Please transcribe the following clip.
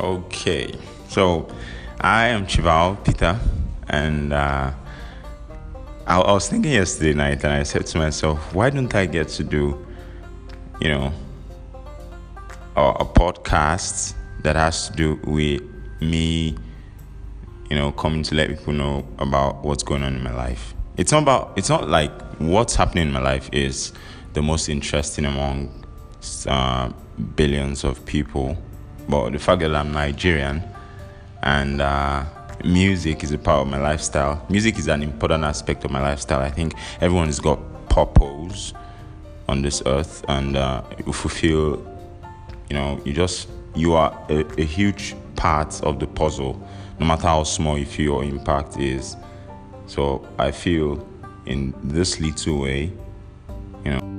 Okay, so I am Chival Peter, and uh, I, I was thinking yesterday night, and I said to myself, why don't I get to do, you know, a, a podcast that has to do with me, you know, coming to let people know about what's going on in my life. It's not about, it's not like what's happening in my life is the most interesting among uh, billions of people, but the fact that I'm Nigerian and uh, music is a part of my lifestyle. Music is an important aspect of my lifestyle. I think everyone has got purpose on this earth, and uh, you feel, you know, you just you are a, a huge part of the puzzle, no matter how small you feel your impact is. So I feel in this little way, you know.